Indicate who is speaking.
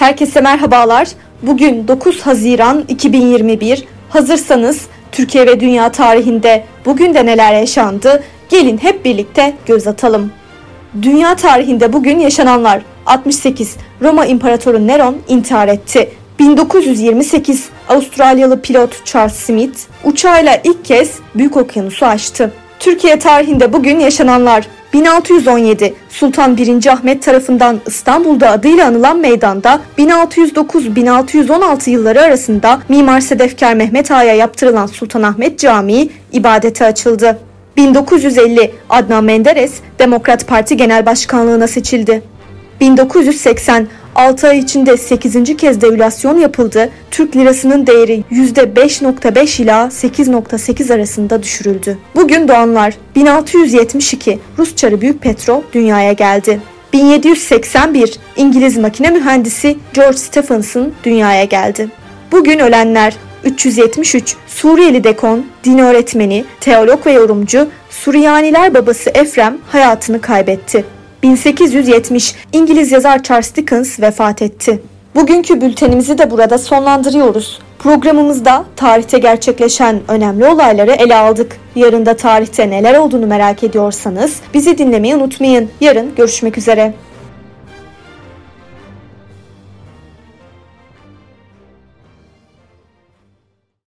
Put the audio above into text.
Speaker 1: Herkese merhabalar. Bugün 9 Haziran 2021. Hazırsanız Türkiye ve dünya tarihinde bugün de neler yaşandı? Gelin hep birlikte göz atalım. Dünya tarihinde bugün yaşananlar 68 Roma İmparatoru Neron intihar etti. 1928 Avustralyalı pilot Charles Smith uçağıyla ilk kez Büyük Okyanusu aştı. Türkiye tarihinde bugün yaşananlar 1617 Sultan 1. Ahmet tarafından İstanbul'da adıyla anılan meydanda 1609-1616 yılları arasında Mimar Sedefkar Mehmet Ağa'ya yaptırılan Sultanahmet Camii ibadete açıldı. 1950 Adnan Menderes Demokrat Parti Genel Başkanlığına seçildi. 1980 6 ay içinde 8. kez devülasyon yapıldı. Türk lirasının değeri %5.5 ila 8.8 arasında düşürüldü. Bugün doğanlar 1672 Rus çarı Büyük Petro dünyaya geldi. 1781 İngiliz makine mühendisi George Stephenson dünyaya geldi. Bugün ölenler 373 Suriyeli dekon, din öğretmeni, teolog ve yorumcu Suryaniler babası Efrem hayatını kaybetti. 1870 İngiliz yazar Charles Dickens vefat etti. Bugünkü bültenimizi de burada sonlandırıyoruz. Programımızda tarihte gerçekleşen önemli olayları ele aldık. Yarın da tarihte neler olduğunu merak ediyorsanız bizi dinlemeyi unutmayın. Yarın görüşmek üzere.